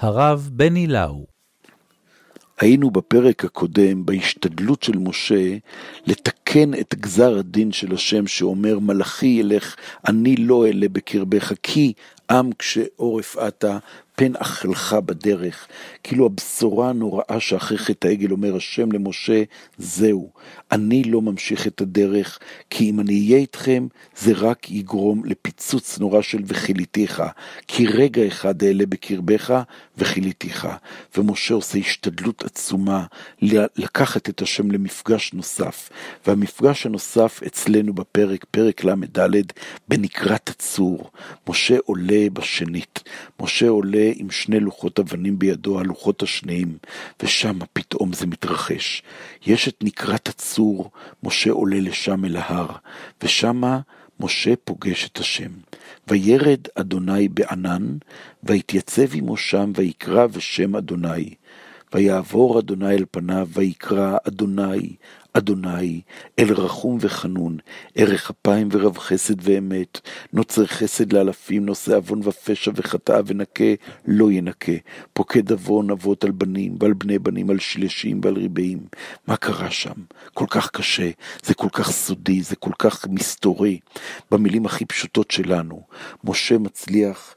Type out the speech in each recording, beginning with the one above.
הרב בני לאו. היינו בפרק הקודם בהשתדלות של משה לתקן את גזר הדין של השם שאומר מלאכי ילך אני לא אעלה בקרבך כי עם קשה עורף אתה פן אכלך בדרך. כאילו הבשורה הנוראה שאחרי חטא העגל אומר השם למשה, זהו, אני לא ממשיך את הדרך, כי אם אני אהיה איתכם, זה רק יגרום לפיצוץ נורא של וכיליתיך, כי רגע אחד אעלה בקרבך וכיליתיך. ומשה עושה השתדלות עצומה לקחת את השם למפגש נוסף, והמפגש הנוסף אצלנו בפרק, פרק ל"ד, בנקרת הצור. משה עולה בשנית, משה עולה עם שני לוחות אבנים בידו, הלוחות השניים, ושם פתאום זה מתרחש. יש את נקרת הצור, משה עולה לשם אל ההר, ושמה משה פוגש את השם. וירד אדוני בענן, ויתייצב עמו שם, ויקרא בשם אדוני. ויעבור אדוני אל פניו, ויקרא אדוני, אדוני, אל רחום וחנון, ערך אפיים ורב חסד ואמת, נוצר חסד לאלפים, נושא עוון ופשע וחטאה ונקה, לא ינקה. פוקד עוון אבות על בנים ועל בני בנים, על שלשים ועל ריבעים. מה קרה שם? כל כך קשה, זה כל כך סודי, זה כל כך מסתורי. במילים הכי פשוטות שלנו, משה מצליח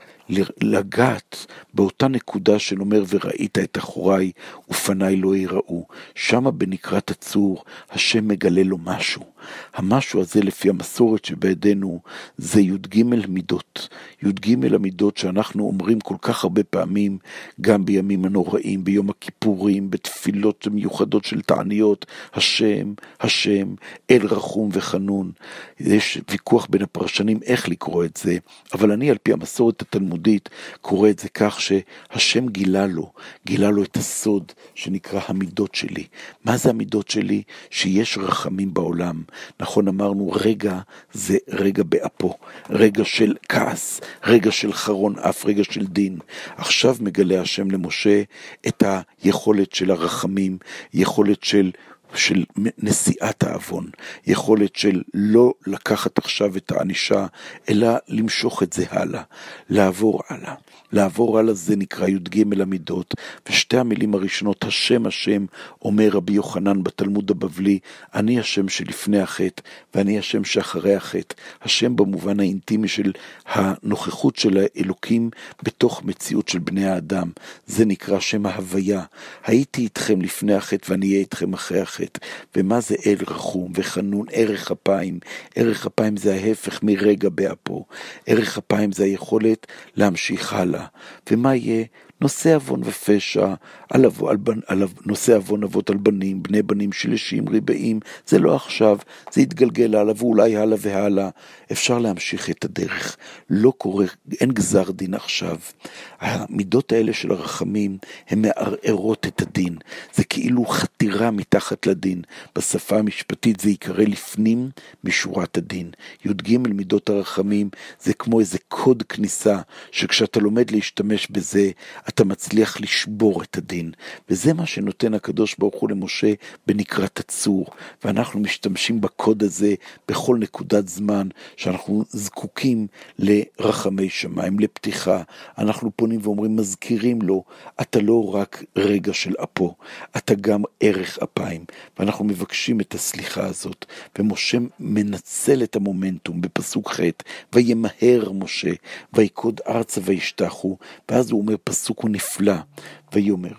לגעת באותה נקודה של אומר וראית את אחוריי ופניי לא יראו. שמה בנקרת הצור השם מגלה לו משהו. המשהו הזה לפי המסורת שבידינו זה י"ג מידות. י"ג המידות שאנחנו אומרים כל כך הרבה פעמים, גם בימים הנוראים, ביום הכיפורים, בתפילות מיוחדות של תעניות, השם, השם, אל רחום וחנון. יש ויכוח בין הפרשנים איך לקרוא את זה, אבל אני על פי המסורת התלמודית קורא את זה כך שהשם גילה לו, גילה לו את הסוד שנקרא המידות שלי. מה זה המידות שלי? שיש רחמים בעולם. נכון אמרנו, רגע זה רגע באפו, רגע של כעס, רגע של חרון אף, רגע של דין. עכשיו מגלה השם למשה את היכולת של הרחמים, יכולת של של נשיאת העוון, יכולת של לא לקחת עכשיו את הענישה, אלא למשוך את זה הלאה, לעבור הלאה. לעבור הלאה זה נקרא י"ג המידות, ושתי המילים הראשונות, השם השם, אומר רבי יוחנן בתלמוד הבבלי, אני השם שלפני החטא, ואני השם שאחרי החטא. השם במובן האינטימי של הנוכחות של האלוקים בתוך מציאות של בני האדם. זה נקרא שם ההוויה. הייתי איתכם לפני החטא ואני אהיה איתכם אחרי החטא. ומה זה אל רחום וחנון? ערך אפיים. ערך אפיים זה ההפך מרגע באפו. ערך אפיים זה היכולת להמשיך הלאה. ומה יהיה? נושא עוון ופשע, על, על, על, נושא עוון אבות על בנים, בני בנים שלשים, ריבעים, זה לא עכשיו, זה יתגלגל הלאה ואולי הלאה והלאה. אפשר להמשיך את הדרך. לא קורה, אין גזר דין עכשיו. המידות האלה של הרחמים, הן מערערות את הדין. זה כאילו חתירה מתחת לדין. בשפה המשפטית זה ייקרא לפנים משורת הדין. י"ג מידות הרחמים זה כמו איזה קוד כניסה, שכשאתה לומד להשתמש בזה, אתה מצליח לשבור את הדין. וזה מה שנותן הקדוש ברוך הוא למשה בנקרת הצור. ואנחנו משתמשים בקוד הזה בכל נקודת זמן שאנחנו זקוקים לרחמי שמיים, לפתיחה. אנחנו פונים ואומרים, מזכירים לו, אתה לא רק רגע של אפו, אתה גם ערך אפיים. ואנחנו מבקשים את הסליחה הזאת. ומשה מנצל את המומנטום בפסוק ח', וימהר משה, ויקוד ארצה וישתחו, ואז הוא אומר פסוק הוא נפלא, ויאמר,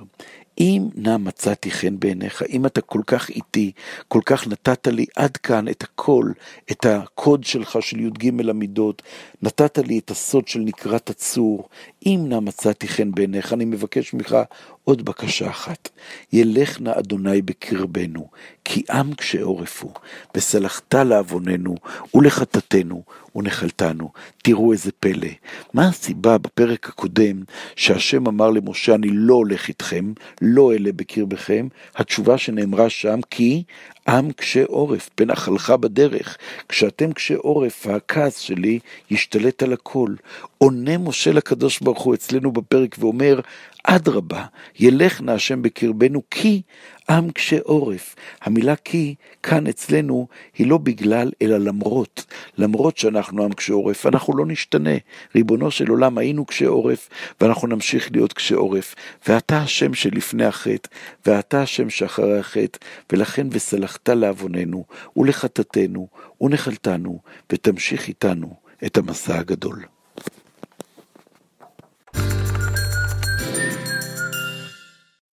אם נא מצאתי חן בעיניך, אם אתה כל כך איתי, כל כך נתת לי עד כאן את הכל, את הקוד שלך של י"ג המידות, נתת לי את הסוד של נקרת הצור, אם נא מצאתי חן בעיניך, אני מבקש ממך עוד בקשה אחת, ילך נא אדוני בקרבנו, כי עם קשה עורף הוא, וסלחת לעווננו ולחטאתנו ונחלתנו. תראו איזה פלא. מה הסיבה בפרק הקודם שהשם אמר למשה, אני לא הולך איתכם, לא אלה בקרבכם? התשובה שנאמרה שם, כי עם קשה עורף, פן אכלך בדרך. כשאתם קשה עורף, הכעס שלי ישתלט על הכל. עונה משה לקדוש ברוך הוא אצלנו בפרק ואומר, אדרבה, ילך נא השם בקרבנו, כי עם קשה עורף. המילה כי כאן אצלנו היא לא בגלל, אלא למרות. למרות שאנחנו עם קשה עורף, אנחנו לא נשתנה. ריבונו של עולם, היינו קשה עורף, ואנחנו נמשיך להיות קשה עורף. ואתה השם שלפני החטא, ואתה השם שאחרי החטא, ולכן וסלחת לעווננו, ולחטאתנו, ונחלתנו, ותמשיך איתנו את המסע הגדול.